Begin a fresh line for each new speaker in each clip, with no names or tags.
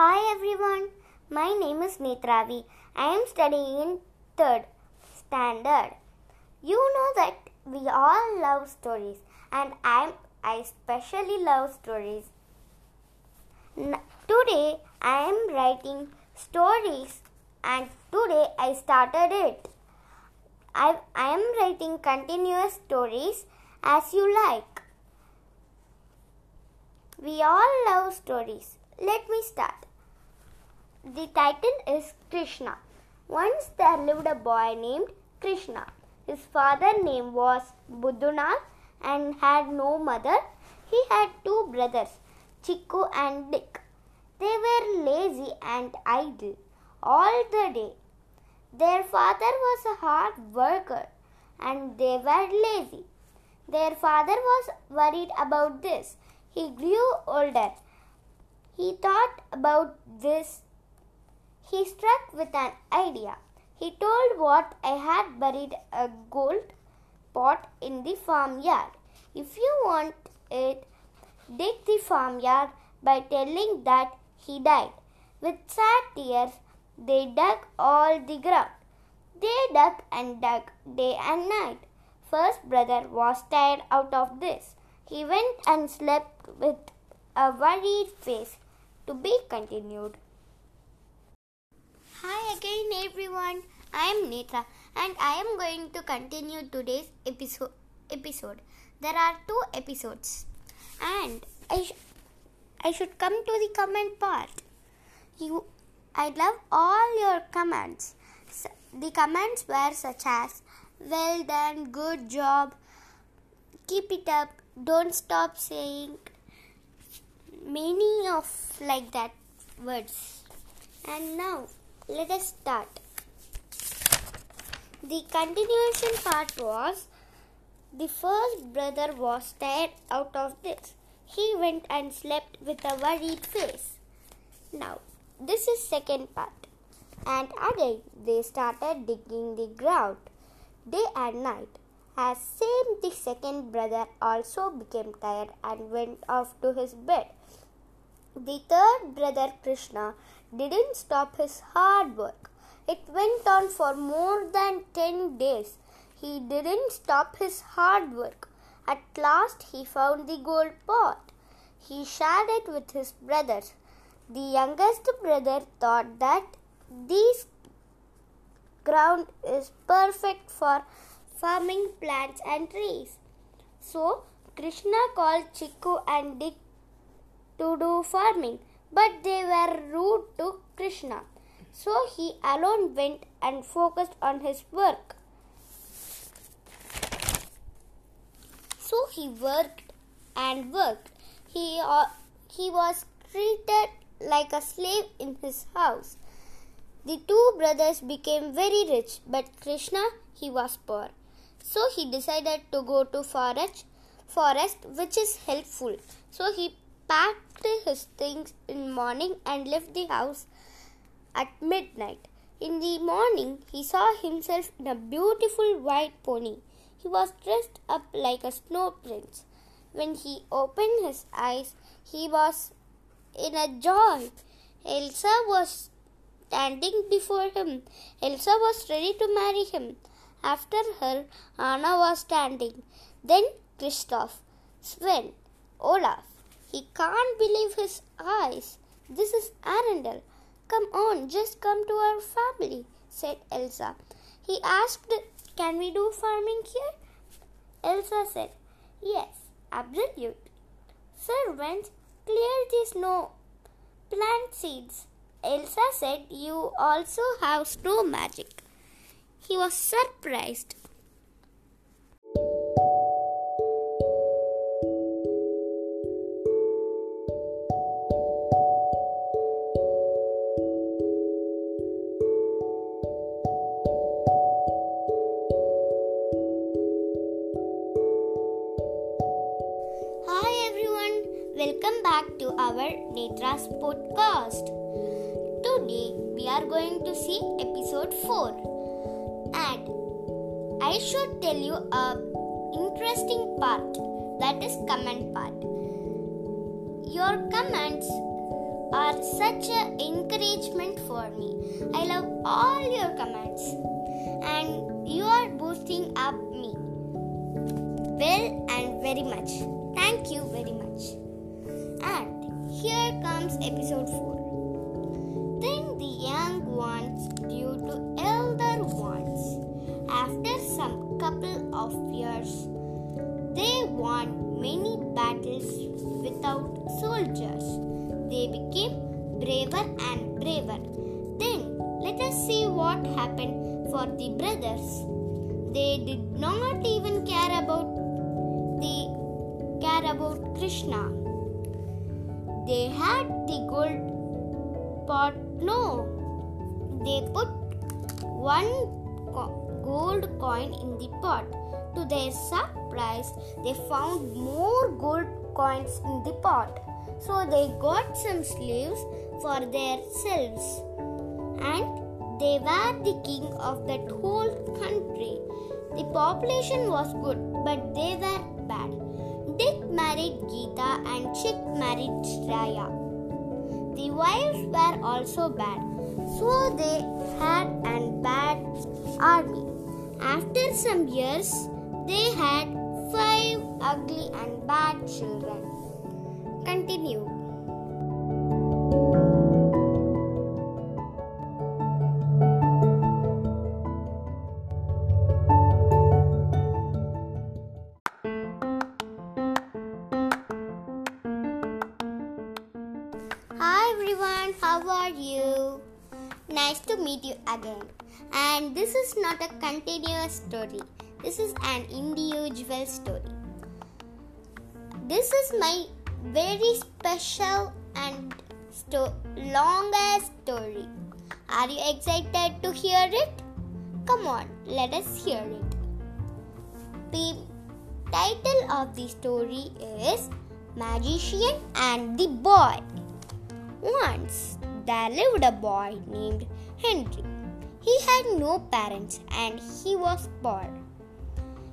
Hi everyone, my name is Netravi. I am studying in third standard. You know that we all love stories, and I I especially love stories. Today I am writing stories, and today I started it. I, I am writing continuous stories as you like. We all love stories. Let me start. The title is Krishna. Once there lived a boy named Krishna. His father's name was Buddhunath and had no mother. He had two brothers, Chikku and Dick. They were lazy and idle all the day. Their father was a hard worker and they were lazy. Their father was worried about this. He grew older. He thought about this. He struck with an idea. He told what I had buried a gold pot in the farmyard. If you want it, dig the farmyard by telling that he died. With sad tears, they dug all the ground. They dug and dug day and night. First brother was tired out of this. He went and slept with a worried face. To be continued. Hi again everyone. I am Nethraa and I am going to continue today's episode. Episode. There are two episodes, and I, sh- I should come to the comment part. You, I love all your comments. S- the comments were such as "Well done, good job, keep it up, don't stop saying." Many of like that words. And now let us start. The continuation part was the first brother was tired out of this. He went and slept with a worried face. Now, this is second part. And again they started digging the ground day and night. As same the second brother also became tired and went off to his bed. The third brother Krishna didn't stop his hard work. It went on for more than 10 days. He didn't stop his hard work. At last he found the gold pot. He shared it with his brothers. The youngest brother thought that this ground is perfect for farming plants and trees. So Krishna called Chikku and Dick to do farming, but they were rude to Krishna. So he alone went and focused on his work. So he worked and worked. He, uh, he was treated like a slave in his house. The two brothers became very rich, but Krishna he was poor. So he decided to go to forest, forest which is helpful. So he packed his things in morning and left the house at midnight. In the morning, he saw himself in a beautiful white pony. He was dressed up like a snow prince. When he opened his eyes, he was in a joy. Elsa was standing before him. Elsa was ready to marry him. After her, Anna was standing. Then Kristoff, Sven, Olaf. He can't believe his eyes. This is Arendelle. Come on, just come to our family, said Elsa. He asked, Can we do farming here? Elsa said, Yes, absolutely. Servants, clear the snow, plant seeds. Elsa said, You also have snow magic. He was surprised. Nethraa's podcast. Today we are going to see episode 4 and I should tell you a interesting part that is comment part. Your comments are such an encouragement for me. I love all your comments and you are boosting up me well and very much. Thank you very much. And here comes episode 4. Then the young ones due to elder ones. After some couple of years, they won many battles without soldiers. They became braver and braver. Then let us see what happened for the brothers. They did not even care about the care about Krishna. They had the gold pot. No, they put one co- gold coin in the pot. To their surprise, they found more gold coins in the pot. So they got some slaves for themselves. And they were the king of that whole country. The population was good, but they were bad. Married Geeta and Chick married Shreya. The wives were also bad, so they had an bad army. After some years, they had five ugly and bad children. Continue. How are you? Nice to meet you again. And this is not a continuous story, this is an individual story. This is my very special and sto- longest story. Are you excited to hear it? Come on, let us hear it. The title of the story is Magician and the Boy. Once there lived a boy named Henry. He had no parents and he was poor.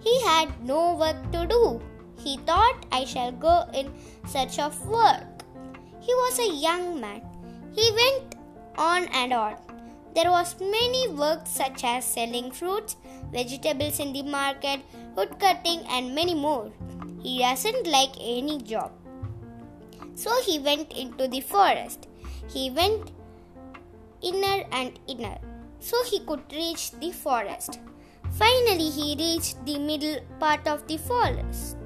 He had no work to do. He thought I shall go in search of work. He was a young man. He went on and on. There was many works such as selling fruits, vegetables in the market, wood cutting and many more. He doesn't like any job. So he went into the forest. He went inner and inner so he could reach the forest. Finally, he reached the middle part of the forest.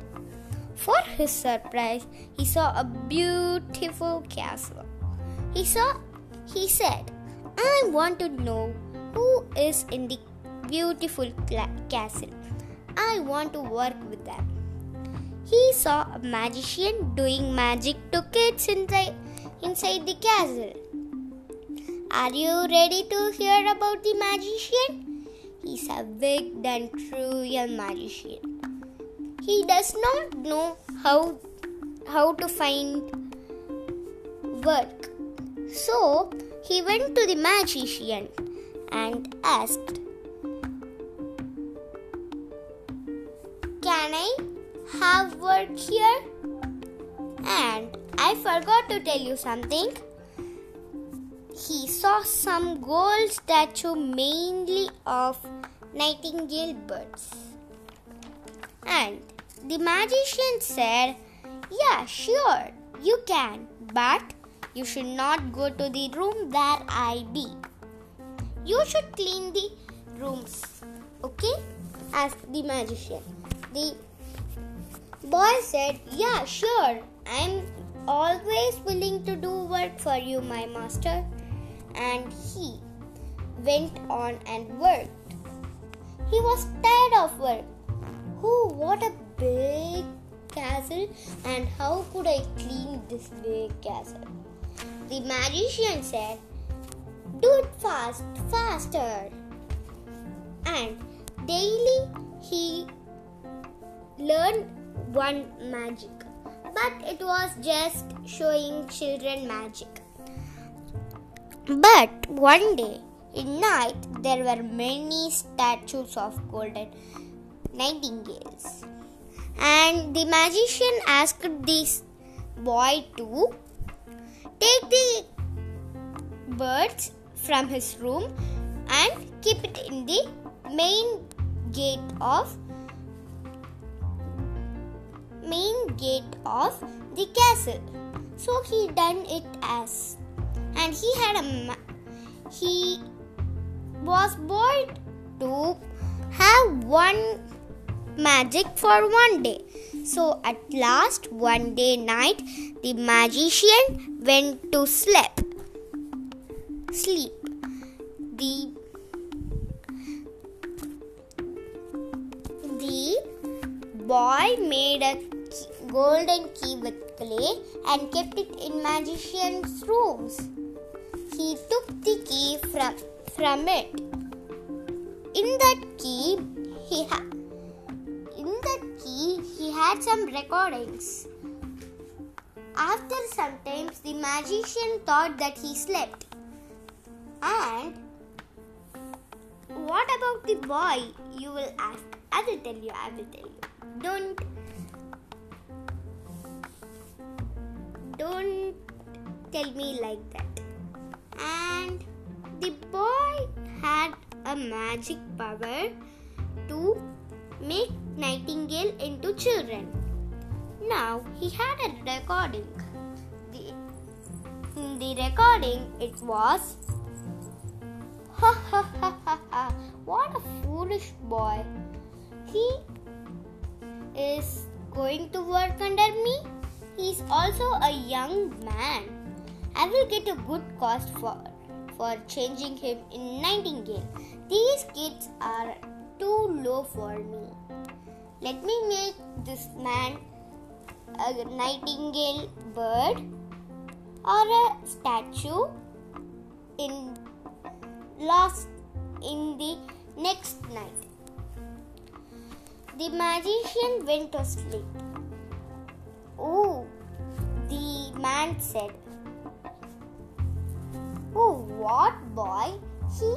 For his surprise, he saw a beautiful castle. He saw he said, "I want to know who is in the beautiful cla- castle. I want to work with them." He saw a magician doing magic to kids inside, inside the castle. Are you ready to hear about the magician? He's a wicked and cruel magician. He does not know how how to find work. So he went to the magician and asked, have work here? And I forgot to tell you something. He saw some gold statue mainly of nightingale birds. And the magician said, Yeah, sure, you can, but you should not go to the room where I be. You should clean the rooms, okay? asked the magician. The boy said, Yeah, sure, I'm always willing to do work for you, my master. And he went on and worked. He was tired of work. Oh, what a big castle, and how could I clean this big castle? The magician said, Do it fast, faster. And daily he learned one magic, but it was just showing children magic. But one day, in night, there were many statues of golden nightingales. And the magician asked this boy to take the birds from his room and keep it in the main gate of gate of the castle so he done it as and he had a he was bored to have one magic for one day. So at last, one day night, the magician went to sleep. Sleep. The the boy made a golden key with clay and kept it in magician's rooms. He took the key from from it. In that key, he had in that key he had some recordings. After some times, the magician thought that he slept. And what about the boy? You will ask. I will tell you. I will tell you. Don't don't tell me like that. And the boy had a magic power to make Nightingale into children. Now he had a recording. The, in the recording, it was Ha ha ha ha ha! What a foolish boy! He is going to work under me. He is also a young man. I will get a good cost for for changing him in Nightingale. These kids are too low for me. Let me make this man a nightingale bird or a statue in last in the next night. The magician went to sleep. Oh, man said, Oh, what boy? He?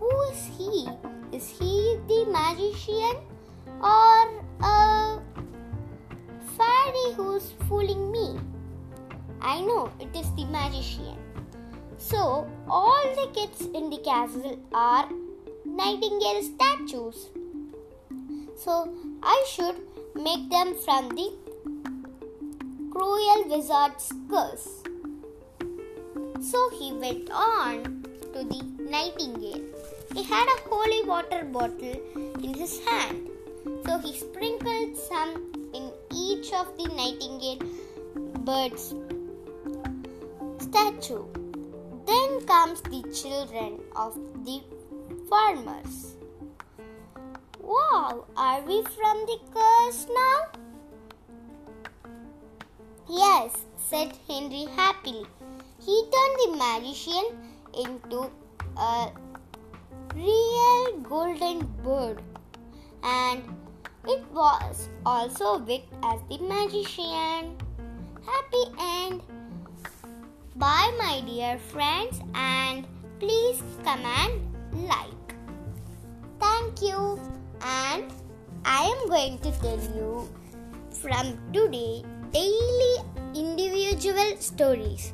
Who is he? Is he the magician or a fairy who's fooling me? I know it is the magician. So, all the kids in the castle are nightingale statues. So, I should make them from the cruel wizard's curse. So he went on to the nightingale. He had a holy water bottle in his hand. So he sprinkled some in each of the nightingale bird's statue. Then comes the children of the farmers. Wow, are we from the curse now? Yes, said Henry happily. He turned the magician into a real golden bird and it was also wicked as the magician. Happy end. Bye, my dear friends, and please comment, like. Thank you, and I am going to tell you from today daily individual stories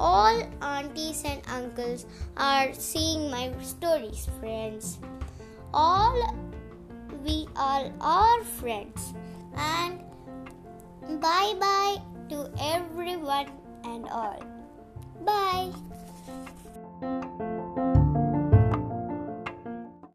all aunties and uncles are seeing my stories, friends. All we all are friends. And bye bye to everyone and all.